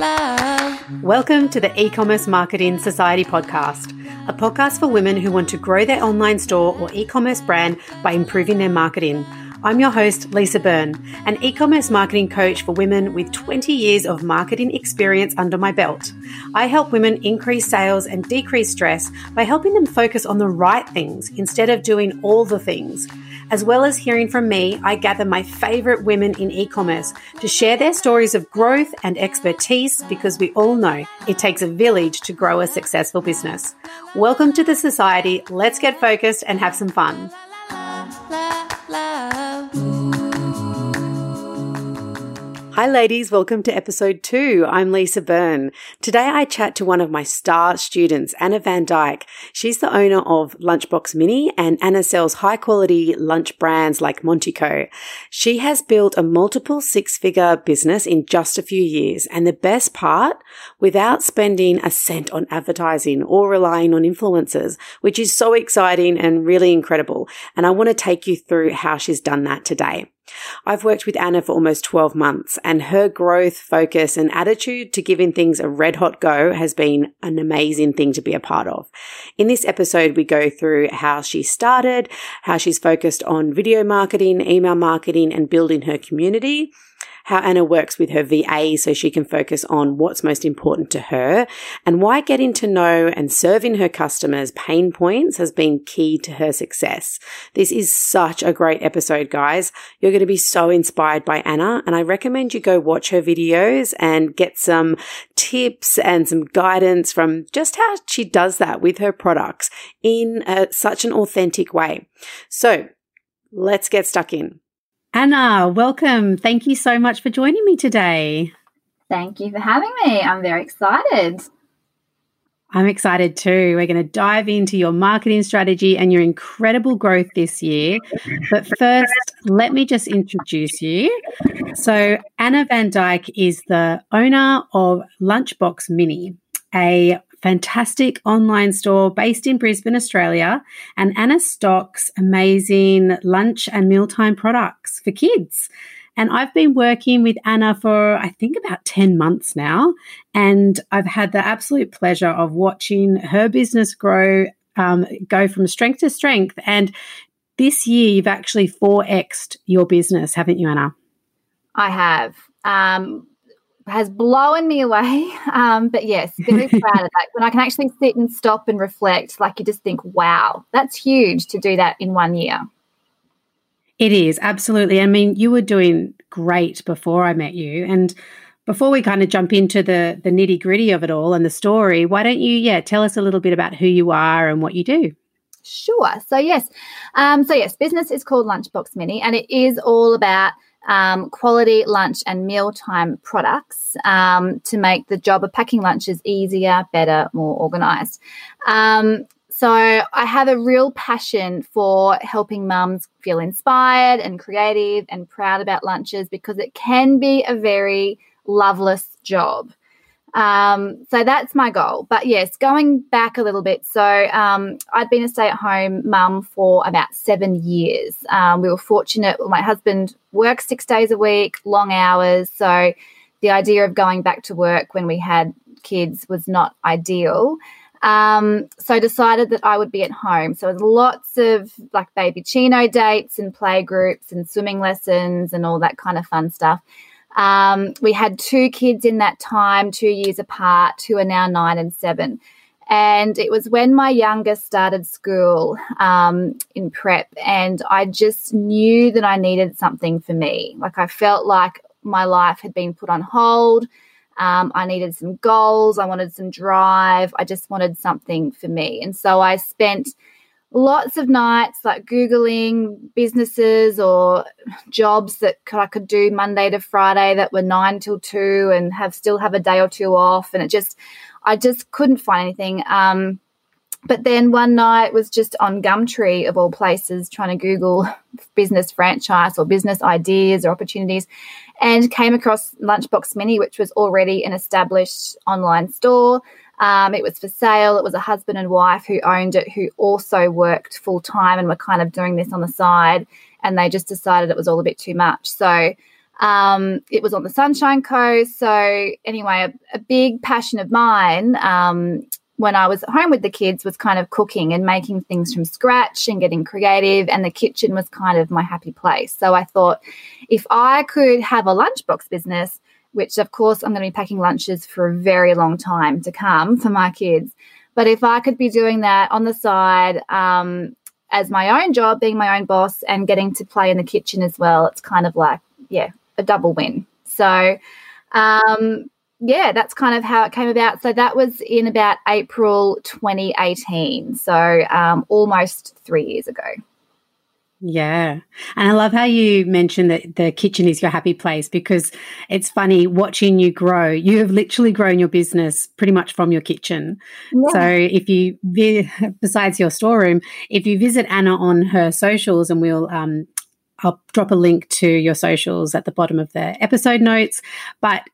Welcome to the E-commerce Marketing Society podcast, a podcast for women who want to grow their online store or e-commerce brand by improving their marketing. I'm your host, Lisa Byrne, an e commerce marketing coach for women with 20 years of marketing experience under my belt. I help women increase sales and decrease stress by helping them focus on the right things instead of doing all the things. As well as hearing from me, I gather my favorite women in e commerce to share their stories of growth and expertise because we all know it takes a village to grow a successful business. Welcome to the society. Let's get focused and have some fun. Hi, ladies. Welcome to episode two. I'm Lisa Byrne. Today I chat to one of my star students, Anna Van Dijk. She's the owner of Lunchbox Mini and Anna sells high quality lunch brands like Montiico. She has built a multiple six figure business in just a few years. And the best part, without spending a cent on advertising or relying on influencers, which is so exciting and really incredible. And I want to take you through how she's done that today. I've worked with Anna for almost 12 months and her growth, focus and attitude to giving things a red hot go has been an amazing thing to be a part of. In this episode, we go through how she started, how she's focused on video marketing, email marketing and building her community how Anna works with her VA so she can focus on what's most important to her, and why getting to know and serving her customers' pain points has been key to her success. This is such a great episode, guys. You're going to be so inspired by Anna, and I recommend you go watch her videos and get some tips and some guidance from just how she does that with her products in a, such an authentic way. So, let's get stuck in. Anna, welcome. Thank you so much for joining me today. Thank you for having me. I'm very excited. I'm excited too. We're going to dive into your marketing strategy and your incredible growth this year. But first, let me just introduce you. So, Anna Van Dijk is the owner of Lunchbox Mini, a fantastic online store based in Brisbane, Australia. And Anna stocks amazing lunch and mealtime products for kids. And I've been working with Anna for, I think, about 10 months now. And I've had the absolute pleasure of watching her business grow, um, go from strength to strength. And this year, you've actually 4xed your business, haven't you, Anna? I have. Um, has blown me away. Um, but yes, very proud of that. When I can actually sit and stop and reflect, like you just think, wow, that's huge to do that in one year. It is, absolutely. I mean, you were doing great before I met you. And before we kind of jump into the the nitty gritty of it all and the story, why don't you, yeah, tell us a little bit about who you are and what you do? Sure. So yes, um, so yes, business is called Lunchbox Mini, and it is all about um, quality lunch and mealtime products um, to make the job of packing lunches easier, better, more organized. Um, so I have a real passion for helping mums feel inspired and creative and proud about lunches because it can be a very loveless job. Um, so that's my goal. But yes, going back a little bit. So um, I'd been a stay at home mum for about seven years. Um, we were fortunate. My husband works six days a week, long hours. So the idea of going back to work when we had kids was not ideal. Um, so I decided that I would be at home. So lots of like baby chino dates and play groups and swimming lessons and all that kind of fun stuff. Um, we had two kids in that time, two years apart, who are now nine and seven. And it was when my youngest started school um, in prep, and I just knew that I needed something for me. Like I felt like my life had been put on hold. Um, I needed some goals. I wanted some drive. I just wanted something for me. And so I spent lots of nights like googling businesses or jobs that I could do Monday to Friday that were 9 till 2 and have still have a day or two off. And it just I just couldn't find anything. Um, but then one night was just on Gumtree of all places trying to google business franchise or business ideas or opportunities and came across Lunchbox Mini which was already an established online store um, it was for sale. It was a husband and wife who owned it, who also worked full time and were kind of doing this on the side. And they just decided it was all a bit too much. So Um, it was on the Sunshine Coast. So, anyway, a, a big passion of mine um, when I was at home with the kids was kind of cooking and making things from scratch and getting creative. And the kitchen was kind of my happy place. So, I thought if I could have a lunchbox business, which of course I'm going to be packing lunches for a very long time to come for my kids. But if I could be doing that on the side um, as my own job, being my own boss, and getting to play in the kitchen as well, it's kind of like, yeah, a double win. So, um, yeah, that's kind of how it came about. So that was in about April 2018. So um, almost three years ago. Yeah. And I love how you mentioned that the kitchen is your happy place because it's funny watching you grow. You have literally grown your business pretty much from your kitchen. Yeah. So if you, besides your storeroom, if you visit Anna on her socials and we'll, um, I'll drop a link to your socials at the bottom of the episode notes. But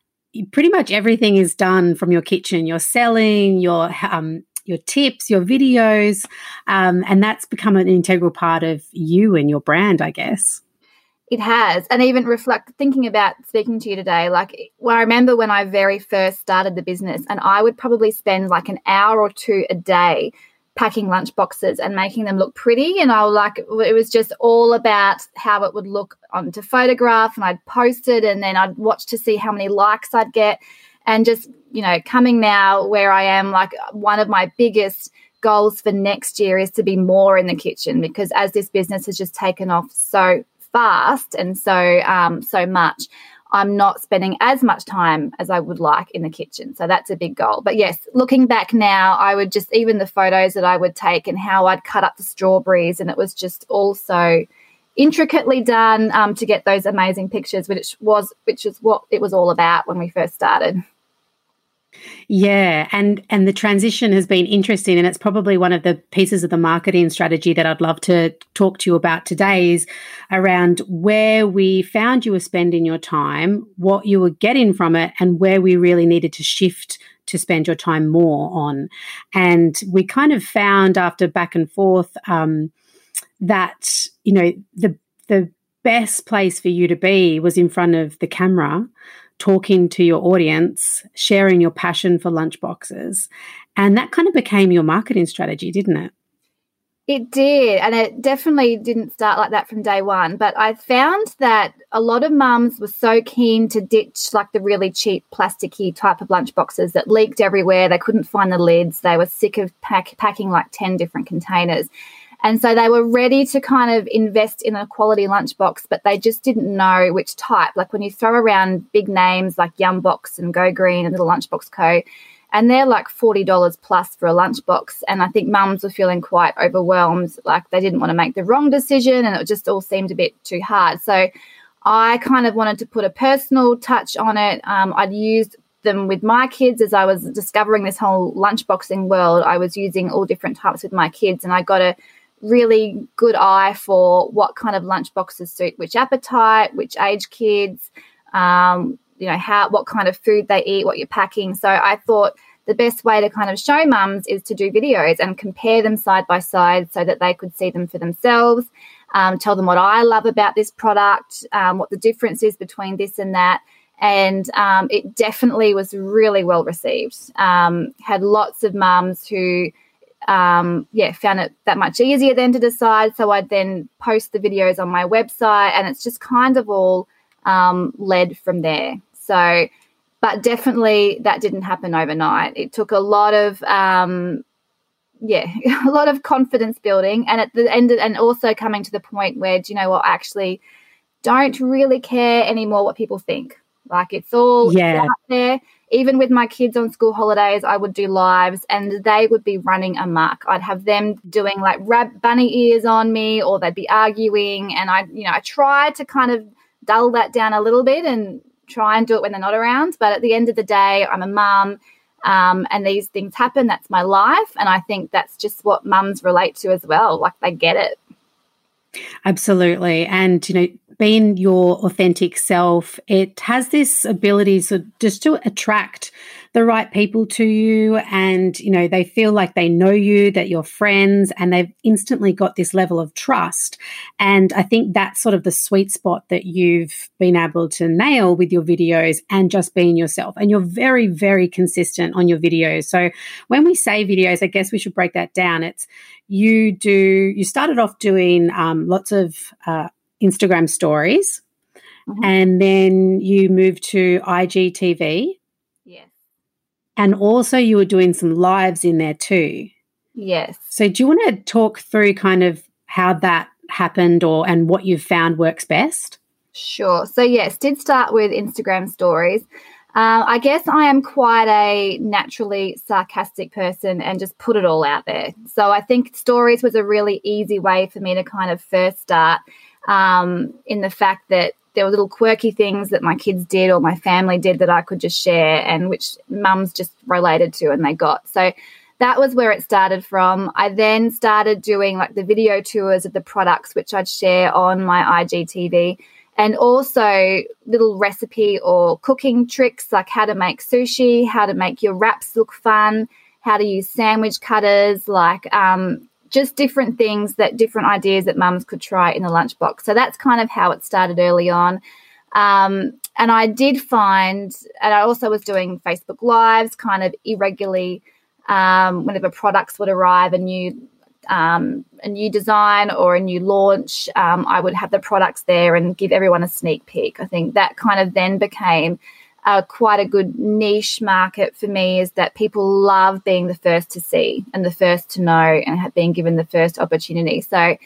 pretty much everything is done from your kitchen. You're selling, you're um, your tips, your videos, um, and that's become an integral part of you and your brand, I guess. It has. And even reflect thinking about speaking to you today, like well, I remember when I very first started the business and I would probably spend like an hour or two a day packing lunch boxes and making them look pretty. And I was like, it was just all about how it would look onto photograph and I'd post it and then I'd watch to see how many likes I'd get and just you know coming now where i am like one of my biggest goals for next year is to be more in the kitchen because as this business has just taken off so fast and so um, so much i'm not spending as much time as i would like in the kitchen. So that's a big goal. But yes looking back now i would just even the photos that i would take and how i'd cut up the strawberries and it was just also intricately done um, to get those amazing pictures which was which is what it was all about when we first started yeah, and and the transition has been interesting, and it's probably one of the pieces of the marketing strategy that I'd love to talk to you about today is around where we found you were spending your time, what you were getting from it, and where we really needed to shift to spend your time more on. And we kind of found after back and forth um, that you know the the best place for you to be was in front of the camera talking to your audience, sharing your passion for lunchboxes. And that kind of became your marketing strategy, didn't it? It did. And it definitely didn't start like that from day one. But I found that a lot of mums were so keen to ditch like the really cheap plasticky type of lunchboxes that leaked everywhere. They couldn't find the lids. They were sick of pack- packing like 10 different containers. And so they were ready to kind of invest in a quality lunchbox, but they just didn't know which type. Like when you throw around big names like Yumbox and Go Green and Little Lunchbox Co., and they're like $40 plus for a lunchbox. And I think mums were feeling quite overwhelmed, like they didn't want to make the wrong decision and it just all seemed a bit too hard. So I kind of wanted to put a personal touch on it. Um, I'd used them with my kids as I was discovering this whole lunchboxing world. I was using all different types with my kids, and I got a really good eye for what kind of lunch boxes suit which appetite, which age kids, um, you know, how what kind of food they eat, what you're packing. So I thought the best way to kind of show mums is to do videos and compare them side by side so that they could see them for themselves. Um, tell them what I love about this product, um, what the difference is between this and that. And um, it definitely was really well received. Um, had lots of mums who um, yeah, found it that much easier then to decide. So I'd then post the videos on my website, and it's just kind of all um, led from there. So, but definitely that didn't happen overnight. It took a lot of, um, yeah, a lot of confidence building, and at the end, of, and also coming to the point where, do you know what, I actually don't really care anymore what people think. Like it's all yeah. out there even with my kids on school holidays, I would do lives and they would be running amok. I'd have them doing like rab- bunny ears on me or they'd be arguing. And I, you know, I try to kind of dull that down a little bit and try and do it when they're not around. But at the end of the day, I'm a mum um, and these things happen. That's my life. And I think that's just what mums relate to as well. Like they get it. Absolutely. And, you know, being your authentic self, it has this ability to just to attract the right people to you. And you know they feel like they know you that you're friends and they've instantly got this level of trust. And i think that's sort of the sweet spot that you've been able to nail with your videos and just being yourself. And you're very very consistent on your videos. So when we say videos i guess we should break that down. It's you do you started off doing um, lots of uh, instagram stories mm-hmm. and then you moved to igtv Yeah. and also, you were doing some lives in there too. Yes. So, do you want to talk through kind of how that happened or and what you've found works best? Sure. So, yes, did start with Instagram stories. Um, I guess I am quite a naturally sarcastic person and just put it all out there. So, I think stories was a really easy way for me to kind of first start um, in the fact that there were little quirky things that my kids did or my family did that I could just share and which mums just related to and they got. So that was where it started from. I then started doing like the video tours of the products, which I'd share on my IGTV, and also little recipe or cooking tricks like how to make sushi, how to make your wraps look fun, how to use sandwich cutters, like um, just different things that different ideas that mums could try in a lunchbox. So that's kind of how it started early on. Um, and I did find, and I also was doing Facebook Lives kind of irregularly um, whenever products would arrive, a new um, a new design or a new launch, um, I would have the products there and give everyone a sneak peek. I think that kind of then became uh, quite a good niche market for me is that people love being the first to see and the first to know and have been given the first opportunity. So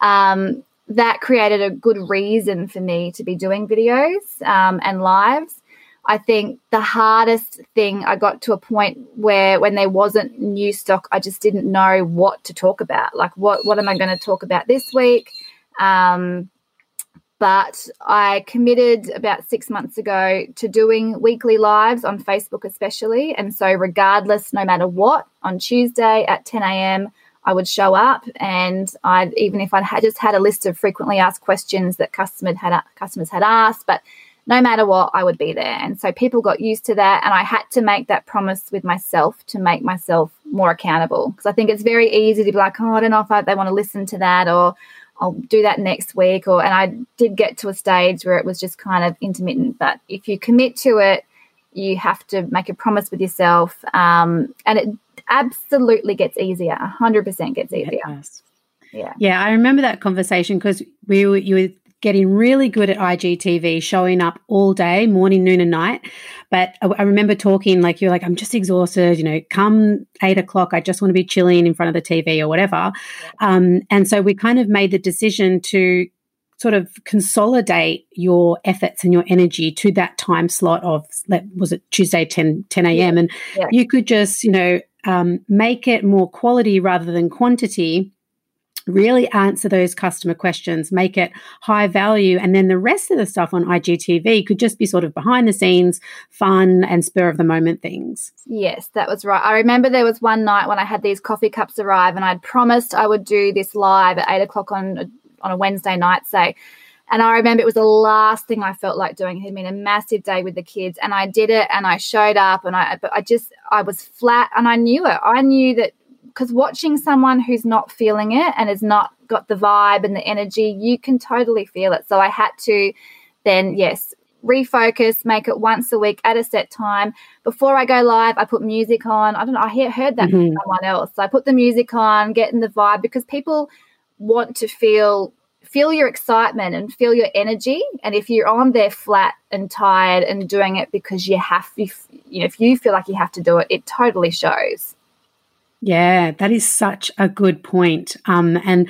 um, that created a good reason for me to be doing videos um, and lives. I think the hardest thing I got to a point where when there wasn't new stock, I just didn't know what to talk about. Like, what what am I going to talk about this week? Um, but I committed about six months ago to doing weekly lives on Facebook, especially. And so, regardless, no matter what, on Tuesday at 10 a.m., I would show up, and I'd even if I had just had a list of frequently asked questions that customers had customers had asked, but no matter what, I would be there. And so people got used to that, and I had to make that promise with myself to make myself more accountable because I think it's very easy to be like, oh, I don't know if I, they want to listen to that, or I'll do that next week. Or and I did get to a stage where it was just kind of intermittent. But if you commit to it, you have to make a promise with yourself, um, and it absolutely gets easier. hundred percent gets easier. Yeah. Yeah, I remember that conversation because we were, you were getting really good at IGTV, showing up all day, morning, noon, and night. But I, I, remember talking like you're like, I'm just exhausted. You know, come eight o'clock, I just want to be chilling in front of the TV or whatever. Um, and so we kind of made the decision to sort of consolidate your efforts and your energy to that time slot of was it Tuesday 10 10 a.m. And yeah. you could just you know um, make it more quality rather than quantity really answer those customer questions, make it high value. And then the rest of the stuff on IGTV could just be sort of behind the scenes, fun and spur of the moment things. Yes, that was right. I remember there was one night when I had these coffee cups arrive and I'd promised I would do this live at eight o'clock on a, on a Wednesday night, say. And I remember it was the last thing I felt like doing. It had been a massive day with the kids, and I did it, and I showed up, and I, but I just, I was flat, and I knew it. I knew that because watching someone who's not feeling it and has not got the vibe and the energy, you can totally feel it. So I had to then, yes, refocus, make it once a week at a set time. Before I go live, I put music on. I don't know, I heard that mm-hmm. from someone else. So I put the music on, get in the vibe because people want to feel feel your excitement and feel your energy. And if you're on there flat and tired and doing it because you have, if, you know, if you feel like you have to do it, it totally shows. Yeah, that is such a good point. Um, and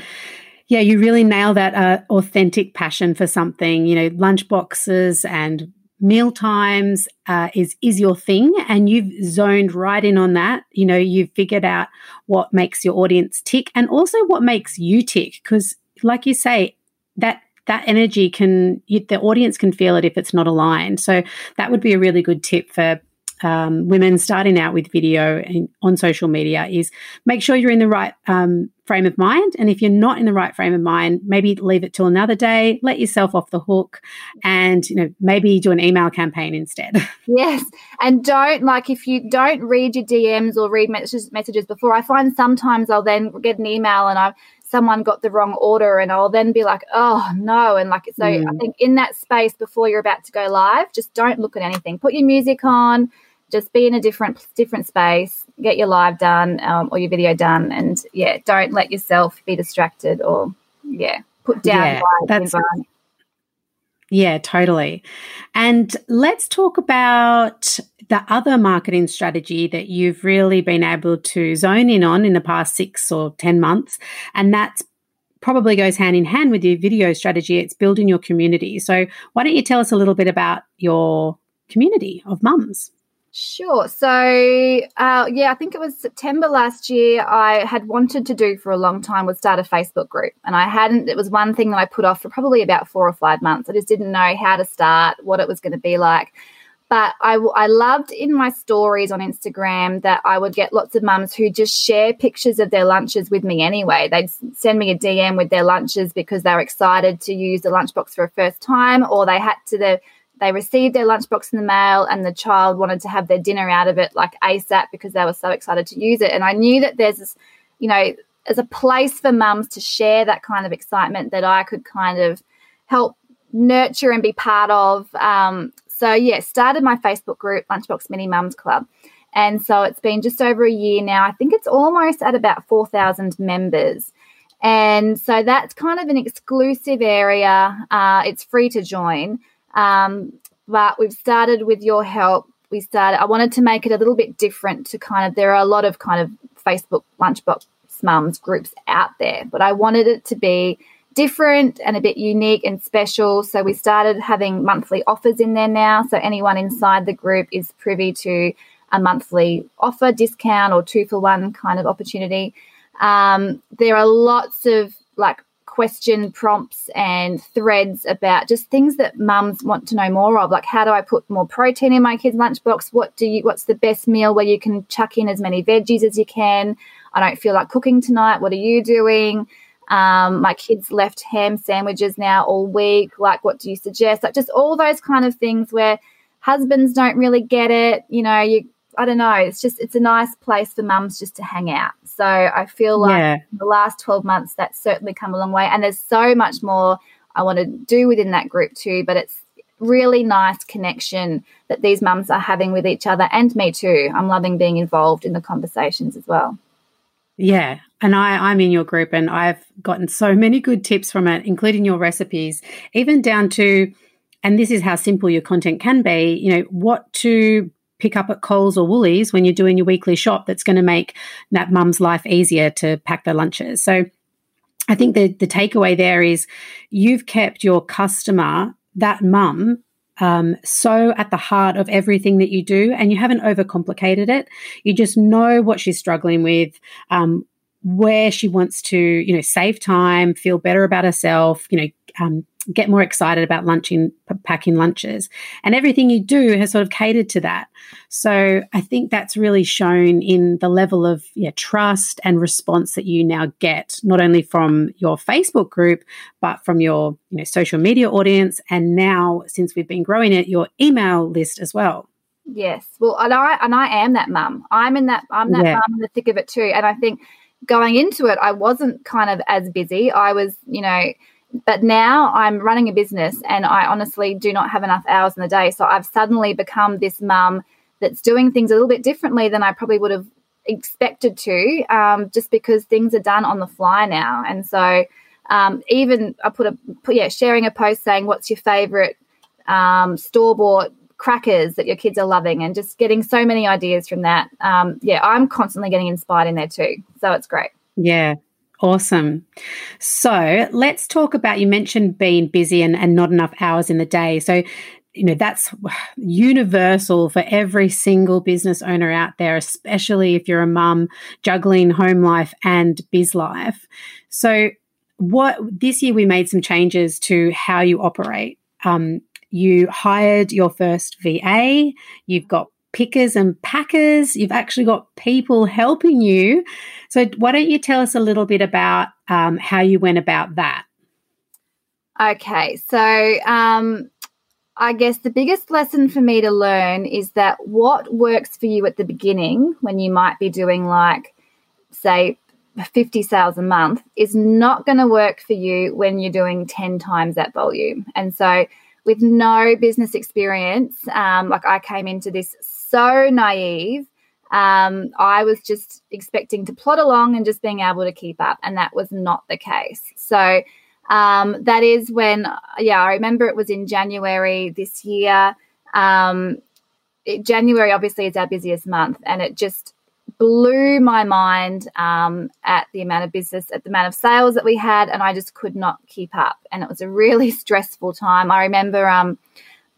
yeah, you really nail that uh, authentic passion for something. You know, lunchboxes and meal times uh, is is your thing, and you've zoned right in on that. You know, you've figured out what makes your audience tick, and also what makes you tick. Because, like you say, that that energy can you, the audience can feel it if it's not aligned. So that would be a really good tip for um, women starting out with video and on social media is make sure you're in the right um, frame of mind. And if you're not in the right frame of mind, maybe leave it till another day, let yourself off the hook and, you know, maybe do an email campaign instead. Yes. And don't like if you don't read your DMs or read messages messages before, I find sometimes I'll then get an email and I someone got the wrong order and I'll then be like, oh no. And like, so mm. I think in that space before you're about to go live, just don't look at anything. Put your music on, just be in a different, different space, get your live done um, or your video done. And yeah, don't let yourself be distracted or yeah, put down. Yeah, that's, yeah, totally. And let's talk about the other marketing strategy that you've really been able to zone in on in the past six or 10 months. And that's probably goes hand in hand with your video strategy. It's building your community. So, why don't you tell us a little bit about your community of mums? Sure. So, uh, yeah, I think it was September last year. I had wanted to do for a long time was start a Facebook group, and I hadn't. It was one thing that I put off for probably about four or five months. I just didn't know how to start, what it was going to be like. But I, I loved in my stories on Instagram that I would get lots of mums who just share pictures of their lunches with me anyway. They'd send me a DM with their lunches because they were excited to use the lunchbox for a first time, or they had to the they received their lunchbox in the mail and the child wanted to have their dinner out of it like ASAP because they were so excited to use it. And I knew that there's this, you know, as a place for mums to share that kind of excitement that I could kind of help nurture and be part of. Um, so yeah, started my Facebook group, Lunchbox Mini Mums Club. And so it's been just over a year now. I think it's almost at about 4,000 members. And so that's kind of an exclusive area. Uh, it's free to join. Um, but we've started with your help. We started, I wanted to make it a little bit different to kind of, there are a lot of kind of Facebook lunchbox mums groups out there, but I wanted it to be different and a bit unique and special. So we started having monthly offers in there now. So anyone inside the group is privy to a monthly offer, discount, or two for one kind of opportunity. Um, there are lots of like question prompts and threads about just things that mums want to know more of like how do i put more protein in my kids lunchbox? What do you what's the best meal where you can chuck in as many veggies as you can? I don't feel like cooking tonight. What are you doing? Um, my kids left ham sandwiches now all week. Like what do you suggest? Like just all those kind of things where husbands don't really get it. You know you I don't know. It's just it's a nice place for mums just to hang out. So I feel like yeah. the last 12 months that's certainly come a long way. And there's so much more I want to do within that group too. But it's really nice connection that these mums are having with each other and me too. I'm loving being involved in the conversations as well. Yeah. And I, I'm in your group and I've gotten so many good tips from it, including your recipes, even down to, and this is how simple your content can be, you know, what to pick up at Coles or Woolies when you're doing your weekly shop that's going to make that mum's life easier to pack their lunches. So I think the, the takeaway there is you've kept your customer, that mum, um, so at the heart of everything that you do, and you haven't overcomplicated it. You just know what she's struggling with, um, where she wants to, you know, save time, feel better about herself, you know, um, get more excited about lunching, packing lunches. And everything you do has sort of catered to that. So I think that's really shown in the level of yeah, trust and response that you now get, not only from your Facebook group, but from your you know, social media audience. And now, since we've been growing it, your email list as well. Yes. Well, and I and I am that mum. I'm in that I'm that yeah. mum in the thick of it too. And I think going into it, I wasn't kind of as busy. I was, you know, but now I'm running a business and I honestly do not have enough hours in the day. So I've suddenly become this mum that's doing things a little bit differently than I probably would have expected to, um, just because things are done on the fly now. And so um, even I put a put, yeah sharing a post saying what's your favorite um, store bought crackers that your kids are loving, and just getting so many ideas from that. Um, yeah, I'm constantly getting inspired in there too. So it's great. Yeah, Awesome. So let's talk about you mentioned being busy and, and not enough hours in the day. So, you know, that's universal for every single business owner out there, especially if you're a mum juggling home life and biz life. So, what this year we made some changes to how you operate. Um, you hired your first VA, you've got pickers and packers. You've actually got people helping you. So, why don't you tell us a little bit about um, how you went about that? Okay, so um, I guess the biggest lesson for me to learn is that what works for you at the beginning when you might be doing like, say, 50 sales a month is not going to work for you when you're doing 10 times that volume. And so, with no business experience, um, like I came into this so naive. Um, I was just expecting to plod along and just being able to keep up, and that was not the case. So, um, that is when, yeah, I remember it was in January this year. Um, it, January obviously is our busiest month, and it just blew my mind um, at the amount of business, at the amount of sales that we had, and I just could not keep up. And it was a really stressful time. I remember um,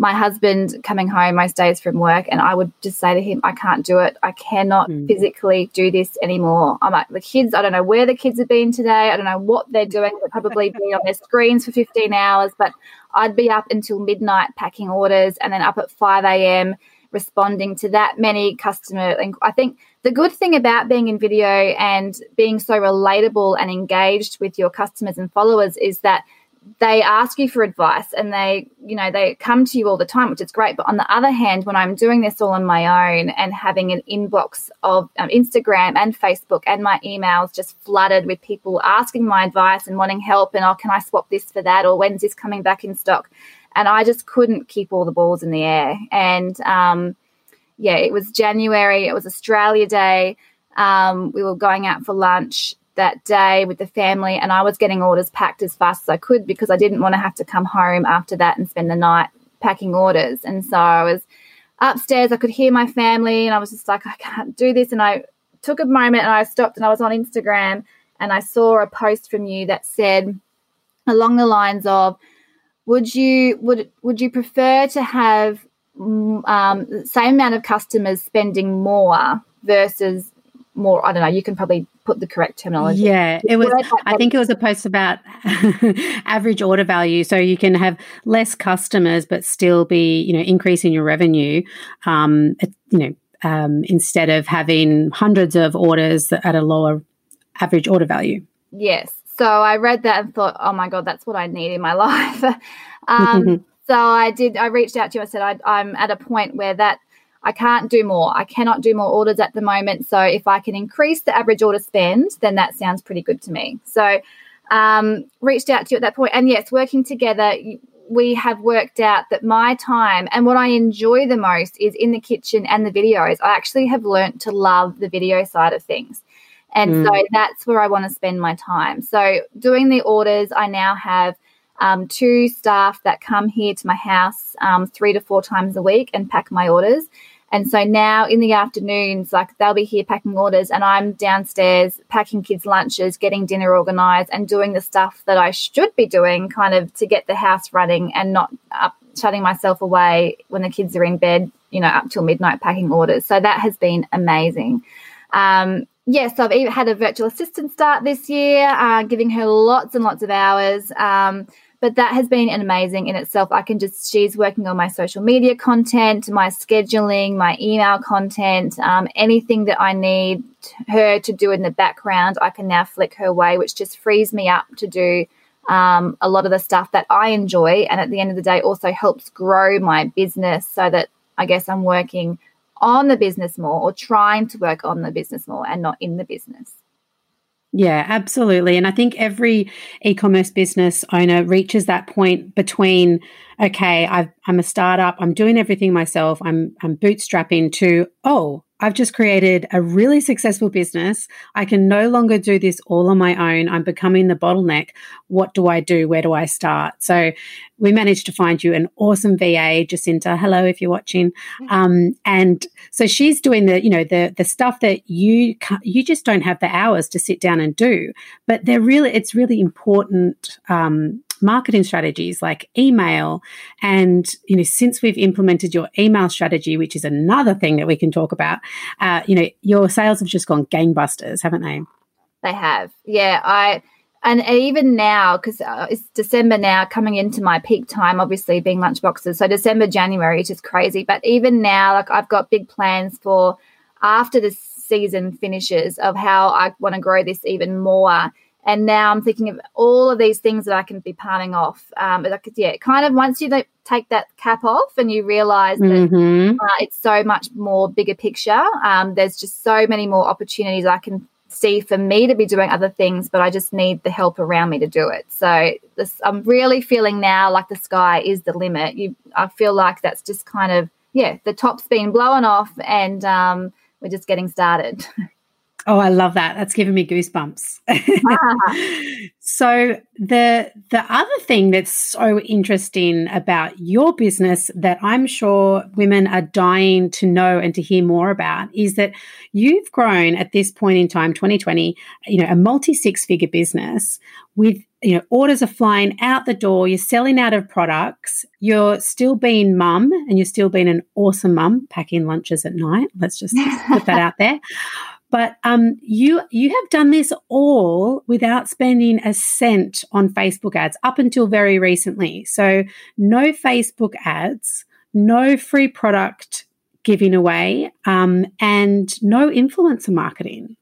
my husband coming home most days from work, and I would just say to him, I can't do it. I cannot mm. physically do this anymore. I'm like, the kids, I don't know where the kids have been today. I don't know what they're doing. They'll probably be on their screens for 15 hours, but I'd be up until midnight packing orders and then up at 5 a.m. responding to that many customer. And I think the good thing about being in video and being so relatable and engaged with your customers and followers is that they ask you for advice and they you know they come to you all the time which is great. But on the other hand when i'm doing this all on my own and having an inbox of um, instagram and facebook and my emails just flooded with people asking my advice and wanting help and oh can i swap this for that? Or when's this coming back in stock? And i just couldn't keep all the balls in the air. And um, yeah it was january it was australia day um, we were going out for lunch that day with the family and I was getting orders packed as fast as I could because I didn't want to have to come home after that and spend the night packing orders. And so I was upstairs, I could hear my family and I was just like, I can't do this. And I took a moment and I stopped and I was on Instagram and I saw a post from you that said along the lines of, would you would would you prefer to have mm, um, same amount of customers spending more versus more i don't know you can probably put the correct terminology. Yeah it was i think it was a post about average order value. So you can have less customers but still be you know increasing your revenue um you know um, instead of having hundreds of orders at a lower average order value. Yes. So i read that and thought oh my god that's what i need in my life. Um, so i did i reached out to you. I said I, i'm at a point where that I can't do more. I cannot do more orders at the moment. So if I can increase the average order spend, then that sounds pretty good to me. So um, reached out to you at that point, and yes, working together, we have worked out that my time and what I enjoy the most is in the kitchen and the videos. I actually have learnt to love the video side of things. And mm. so that's where I want to spend my time. So doing the orders, I now have um, two staff that come here to my house um, three to four times a week and pack my orders. And so now in the afternoons, like they'll be here packing orders, and I'm downstairs packing kids' lunches, getting dinner organized, and doing the stuff that I should be doing kind of to get the house running and not up, shutting myself away when the kids are in bed, you know, up till midnight packing orders. So that has been amazing. Um, yes, I've even had a virtual assistant start this year, uh, giving her lots and lots of hours. Um, but that has been an amazing in itself. I can just, she's working on my social media content, my scheduling, my email content, um, anything that I need her to do in the background, I can now flick her way, which just frees me up to do um, a lot of the stuff that I enjoy. And at the end of the day, also helps grow my business so that I guess I'm working on the business more or trying to work on the business more and not in the business. Yeah, absolutely. And I think every e commerce business owner reaches that point between, okay, i am a startup, I'm doing everything myself, I'm, I'm bootstrapping to, oh, I've just created a really successful business. I can no longer do this all on my own. I'm becoming the bottleneck. What do I do? Where do I start? So we managed to find you an awesome VA, Jacinta. Hello, if you're watching. Um, and so she's doing the, you know, the the stuff that you you just don't have the hours to sit down and do. But they're really, it's really important um, marketing strategies like email. And, you know, since we've implemented your email strategy, which is another thing that we can talk about, uh, you know, your sales have just gone gangbusters, haven't they? They have. Yeah. I, and even now, because uh, it's December now, coming into my peak time, obviously being lunchboxes. So December, January is just crazy. But even now, like I've got big plans for after the season finishes of how I want to grow this even more. And now I'm thinking of all of these things that I can be palming off. Um, like, yeah, kind of once you take that cap off and you realize that mm-hmm. uh, it's so much more bigger picture, um, there's just so many more opportunities I can see for me to be doing other things, but I just need the help around me to do it. So this, I'm really feeling now like the sky is the limit. You, I feel like that's just kind of yeah, the top's been blown off, and um, we're just getting started. Oh, I love that. That's giving me goosebumps. ah. so the the other thing that's so interesting about your business that I'm sure women are dying to know and to hear more about is that you've grown at this point in time 2020, you know, a multi six-figure business with you know orders are flying out the door you're selling out of products you're still being mum and you're still being an awesome mum packing lunches at night let's just put that out there but um, you you have done this all without spending a cent on Facebook ads up until very recently. So no Facebook ads, no free product giving away, um, and no influencer marketing.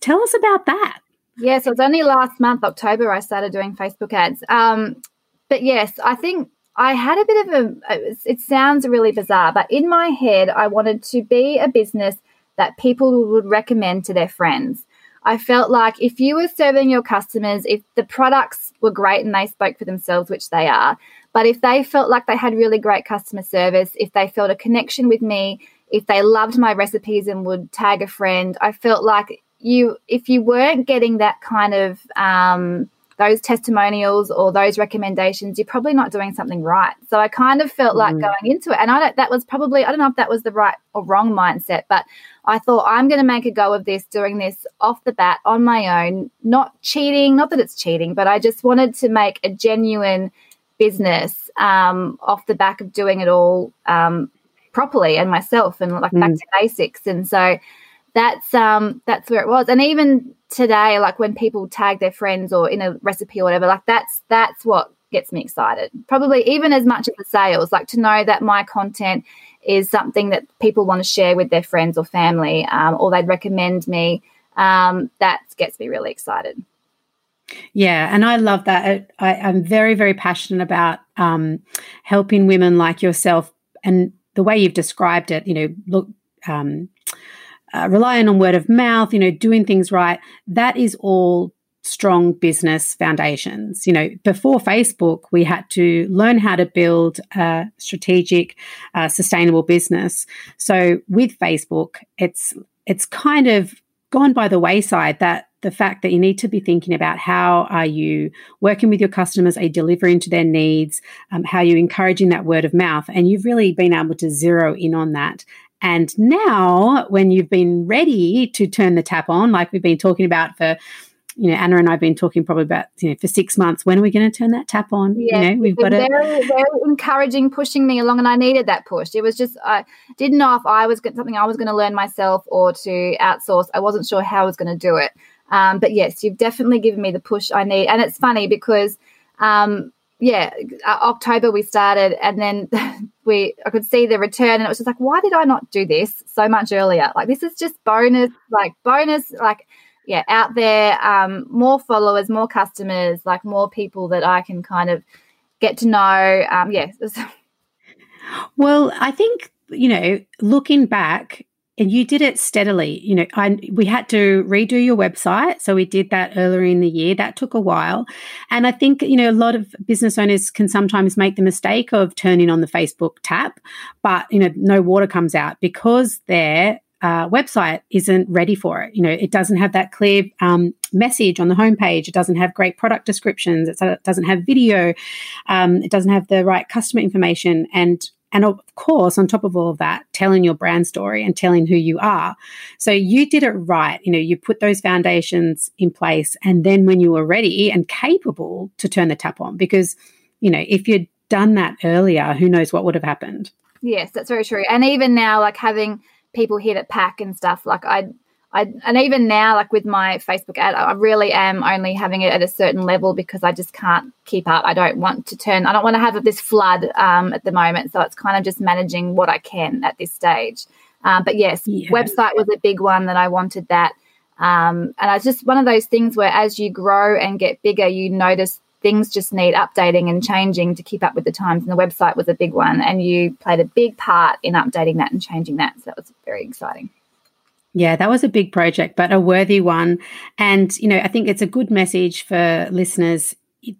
Tell us about that. Yes, it was only last month, October, I started doing Facebook ads. Um, but yes, I think I had a bit of a, it sounds really bizarre, but in my head, I wanted to be a business that people would recommend to their friends. I felt like if you were serving your customers, if the products were great and they spoke for themselves, which they are, but if they felt like they had really great customer service, if they felt a connection with me, if they loved my recipes and would tag a friend, I felt like you, if you weren't getting that kind of, um, those testimonials or those recommendations, you're probably not doing something right. So I kind of felt like mm. going into it. And I don't, that was probably, I don't know if that was the right or wrong mindset, but I thought I'm going to make a go of this, doing this off the bat on my own, not cheating, not that it's cheating, but I just wanted to make a genuine business um, off the back of doing it all um, properly and myself and like mm. back to basics. And so that's um that's where it was. And even today, like when people tag their friends or in a recipe or whatever, like that's that's what gets me excited. Probably even as much as the sales, like to know that my content is something that people want to share with their friends or family, um, or they'd recommend me. Um, that gets me really excited. Yeah, and I love that. I, am very, very passionate about um, helping women like yourself, and the way you've described it. You know, look, um, uh, relying on word of mouth. You know, doing things right. That is all strong business foundations. You know, before Facebook, we had to learn how to build a strategic, uh, sustainable business. So with Facebook, it's it's kind of gone by the wayside that the fact that you need to be thinking about how are you working with your customers are you delivering to their needs um, how are you encouraging that word of mouth and you've really been able to zero in on that and now when you've been ready to turn the tap on like we've been talking about for you know, Anna and I've been talking probably about, you know, for six months. When are we going to turn that tap on? Yeah, you know, we've got very, very encouraging, pushing me along, and I needed that push. It was just I didn't know if I was something I was going to learn myself or to outsource. I wasn't sure how I was going to do it. Um, but yes, you've definitely given me the push I need, and it's funny because. Um, yeah, uh, October we started, and then we I could see the return, and it was just like, why did I not do this so much earlier? Like this is just bonus, like bonus, like yeah, out there, um, more followers, more customers, like more people that I can kind of get to know. Um, yeah. well, I think you know, looking back, and you did it steadily. You know, I we had to redo your website, so we did that earlier in the year. That took a while, and I think you know a lot of business owners can sometimes make the mistake of turning on the Facebook tap, but you know, no water comes out because they're uh, website isn't ready for it. You know, it doesn't have that clear um, message on the homepage. It doesn't have great product descriptions. It doesn't have video. Um, it doesn't have the right customer information. And and of course, on top of all of that, telling your brand story and telling who you are. So you did it right. You know, you put those foundations in place, and then when you were ready and capable to turn the tap on, because you know, if you'd done that earlier, who knows what would have happened. Yes, that's very true. And even now, like having people here at pack and stuff like i I, and even now, like with my Facebook ad, I really am only having it at a certain level because I just can't keep up. I don't want to turn, I don't want to have this flood um, at the moment. So it's kind of just managing what I can at this stage. Um, but yes, yeah. website was a big one that I wanted that. Um, and it's just one of those things where as you grow and get bigger, you notice things just need updating and changing to keep up with the times. And the website was a big one. And you played a big part in updating that and changing that. So that was very exciting. Yeah, that was a big project, but a worthy one. And, you know, I think it's a good message for listeners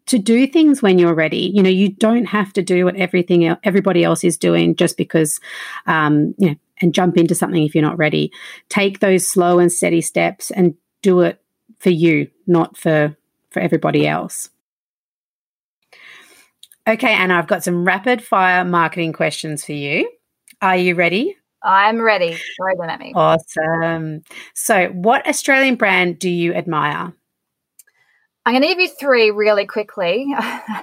to do things when you're ready. You know, you don't have to do what everything everybody else is doing just because, um, you know, and jump into something if you're not ready. Take those slow and steady steps and do it for you, not for for everybody else. Okay, Anna, I've got some rapid fire marketing questions for you. Are you ready? I'm ready. Throw them at me. Awesome. So, what Australian brand do you admire? I'm going to give you three really quickly.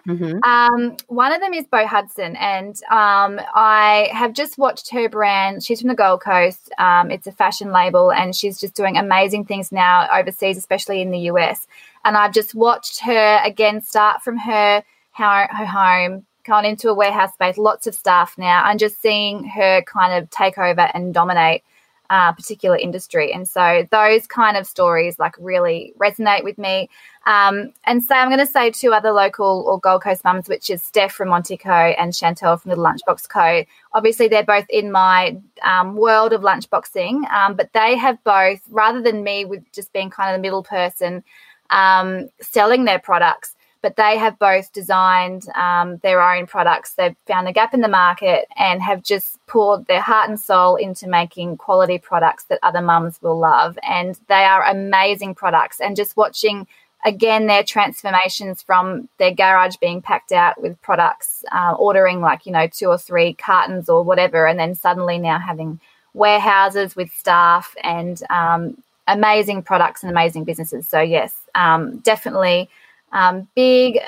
Mm-hmm. um, one of them is Beau Hudson, and um, I have just watched her brand. She's from the Gold Coast. Um, it's a fashion label, and she's just doing amazing things now overseas, especially in the US. And I've just watched her again start from her her, her home, gone into a warehouse space, lots of staff now, and just seeing her kind of take over and dominate a particular industry. And so those kind of stories like really resonate with me. Um, and so I'm going to say two other local or Gold Coast mums, which is Steph from Montiico and Chantel from the Lunchbox Co. Obviously, they're both in my um, world of lunchboxing, um, but they have both, rather than me with just being kind of the middle person um, selling their products, but they have both designed um, their own products. They've found a gap in the market and have just poured their heart and soul into making quality products that other mums will love. And they are amazing products. And just watching again their transformations from their garage being packed out with products, uh, ordering like, you know, two or three cartons or whatever, and then suddenly now having warehouses with staff and um, amazing products and amazing businesses. So, yes, um, definitely um, big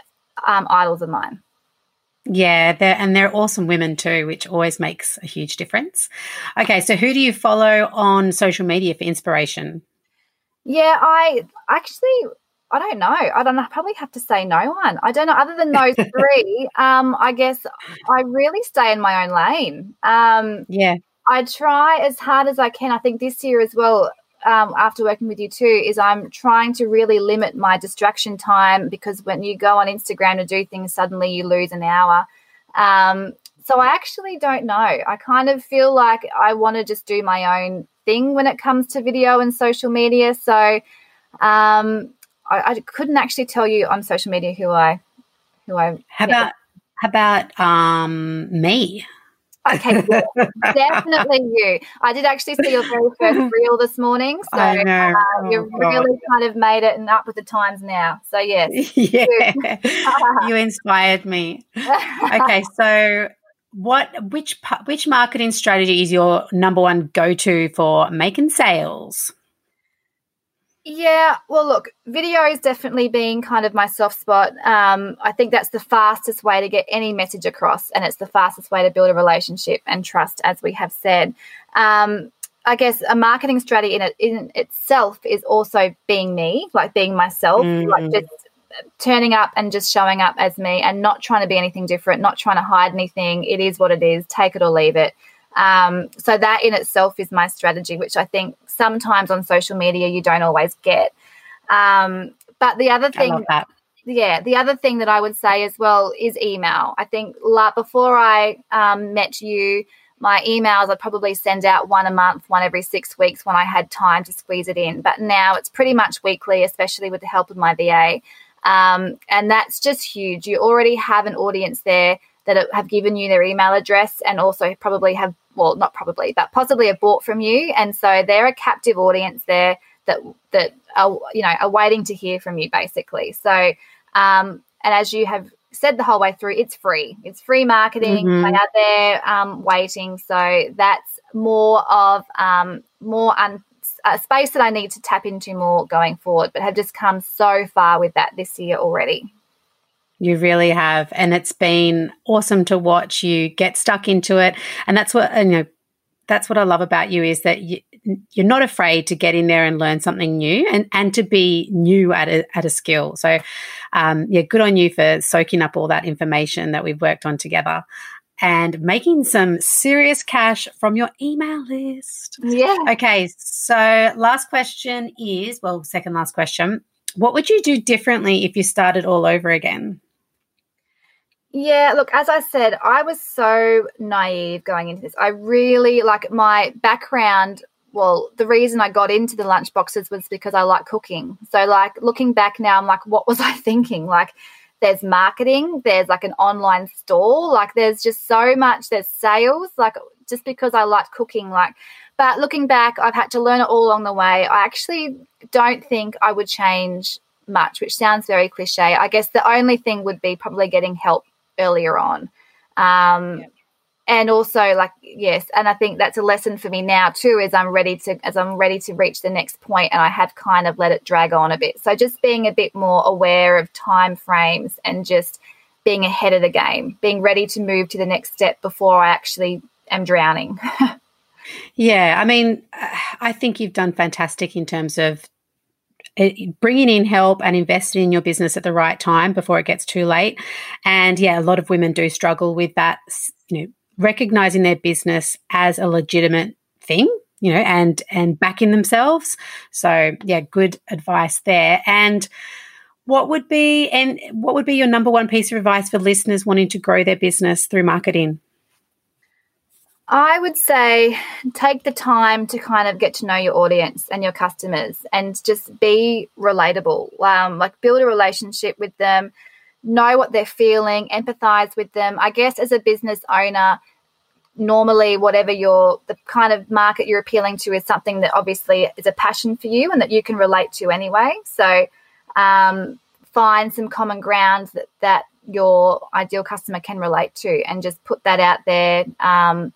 um, idols of mine. Yeah, they're, and they're awesome women too, which always makes a huge difference. Okay, so who do you follow on social media for inspiration? Yeah, I actually I don't know. I don't know. I probably have to say no one. I don't know. Other than those three, um, I guess I really stay in my own lane. Um, yeah. I try as hard as I can. I think this year as well, um, after working with you too is I'm trying to really limit my distraction time because when you go on Instagram to do things, suddenly you lose an hour. Um, so I actually don't know. I kind of feel like I want to just do my own thing when it comes to video and social media. So um, I, I, couldn't actually tell you on social media who I who I. How about how about um, me? Okay, definitely you. I did actually see your very first reel this morning, so uh, oh, you really kind of made it and up with the times now. So yes, yeah, you inspired me. Okay, so what which which marketing strategy is your number one go to for making sales? Yeah, well, look, video is definitely being kind of my soft spot. Um, I think that's the fastest way to get any message across, and it's the fastest way to build a relationship and trust, as we have said. Um, I guess a marketing strategy in it in itself is also being me, like being myself, mm. like just turning up and just showing up as me, and not trying to be anything different, not trying to hide anything. It is what it is. Take it or leave it. Um, so that in itself is my strategy, which I think sometimes on social media you don't always get. Um, but the other thing, yeah, the other thing that I would say as well is email. I think like before I um, met you, my emails I'd probably send out one a month, one every six weeks when I had time to squeeze it in. But now it's pretty much weekly, especially with the help of my VA. Um, and that's just huge. You already have an audience there that have given you their email address and also probably have well, not probably, but possibly have bought from you. And so they're a captive audience there that that are you know are waiting to hear from you basically. So um, and as you have said the whole way through, it's free. It's free marketing. Mm-hmm. They are there um, waiting. So that's more of um, more un- a space that I need to tap into more going forward, but have just come so far with that this year already. You really have. And it's been awesome to watch you get stuck into it. And that's what, you know, that's what I love about you is that you, you're not afraid to get in there and learn something new and, and to be new at a, at a skill. So, um, yeah, good on you for soaking up all that information that we've worked on together and making some serious cash from your email list. Yeah. Okay. So, last question is well, second last question. What would you do differently if you started all over again? Yeah, look, as I said, I was so naive going into this. I really like my background. Well, the reason I got into the lunchboxes was because I like cooking. So, like, looking back now, I'm like, what was I thinking? Like, there's marketing, there's like an online store, like, there's just so much, there's sales, like, just because I like cooking, like, but looking back, I've had to learn it all along the way. I actually don't think I would change much, which sounds very cliche. I guess the only thing would be probably getting help earlier on. Um, yeah. And also, like yes, and I think that's a lesson for me now too. Is I'm ready to as I'm ready to reach the next point, and I have kind of let it drag on a bit. So just being a bit more aware of time frames and just being ahead of the game, being ready to move to the next step before I actually am drowning. yeah, I mean, I think you've done fantastic in terms of Uh, bringing in help and investing in your business at the right time before it gets too late. And yeah, a lot of women do struggle with that, you know, recognizing their business as a legitimate thing, you know, and and backing themselves. So yeah, good advice there. And what would be and what would be your number one piece of advice for listeners wanting to grow their business through marketing? I would say take the time to kind of get to know your audience and your customers and just be relatable. Um, like build a relationship with them, know what they're feeling, empathize with them. I guess as a business owner, normally whatever your the kind of market you're appealing to is something that obviously is a passion for you and that you can relate to anyway. So um, find some common grounds that that your ideal customer can relate to and just put that out there. Um,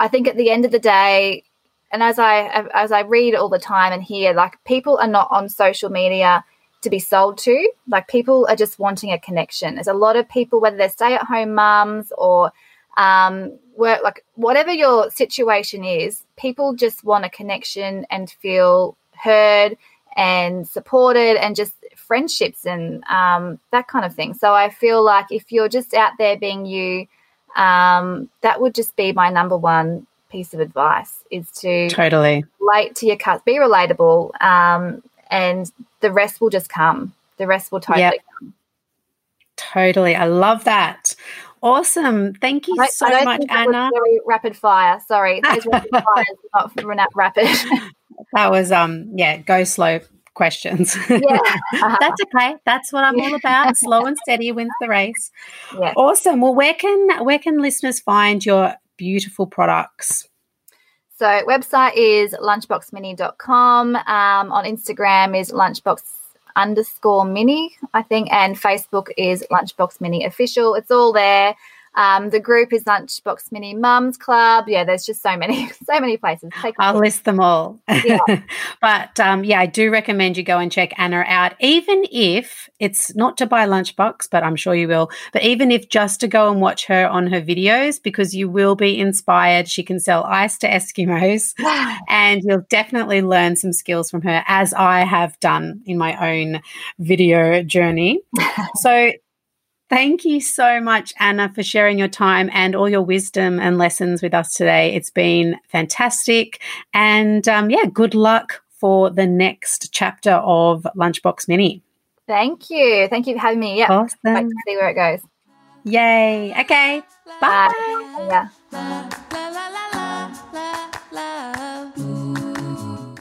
I think at the end of the day, and as I as I read all the time and hear, like people are not on social media to be sold to. Like people are just wanting a connection. There's a lot of people, whether they're stay-at-home mums or um, work, like whatever your situation is, people just want a connection and feel heard and supported and just friendships and um, that kind of thing. So I feel like if you're just out there being you um, that would just be my number one piece of advice is to totally relate to your cut, be relatable, um, and the rest will just come. The rest will totally yep. come. Totally. I love that. Awesome. Thank you so much, Anna. very rapid fire. Sorry. Those rapid fires not rapid. that was um yeah, go slow questions. Yeah. Uh-huh. That's okay. That's what I'm all about. Slow and steady wins the race. Yeah. Awesome. Well, where can where can listeners find your beautiful products? So website is lunchboxmini.com. Um, on Instagram is lunchbox underscore mini, I think, and Facebook is lunchbox mini official. It's all there. Um, the group is Lunchbox Mini Mums Club. Yeah, there's just so many, so many places. Take I'll list them all. Yeah. but um, yeah, I do recommend you go and check Anna out, even if it's not to buy Lunchbox, but I'm sure you will. But even if just to go and watch her on her videos, because you will be inspired. She can sell ice to Eskimos, and you'll definitely learn some skills from her, as I have done in my own video journey. so Thank you so much, Anna, for sharing your time and all your wisdom and lessons with us today. It's been fantastic. And um, yeah, good luck for the next chapter of Lunchbox Mini. Thank you. Thank you for having me. Yeah. Awesome. Wait to see where it goes. Yay. Okay. Bye. Bye. Yeah.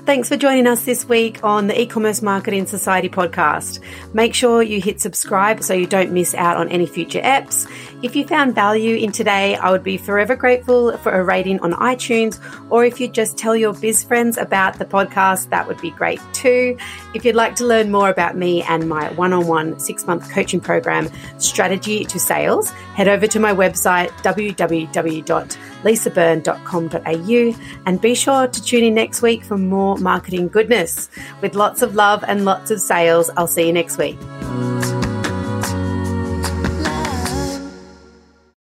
Thanks for joining us this week on the E-commerce Marketing Society podcast. Make sure you hit subscribe so you don't miss out on any future apps. If you found value in today, I would be forever grateful for a rating on iTunes, or if you just tell your biz friends about the podcast, that would be great too. If you'd like to learn more about me and my one-on-one six-month coaching program, Strategy to Sales, head over to my website, www lisabyrne.com.au and be sure to tune in next week for more marketing goodness. With lots of love and lots of sales, I'll see you next week.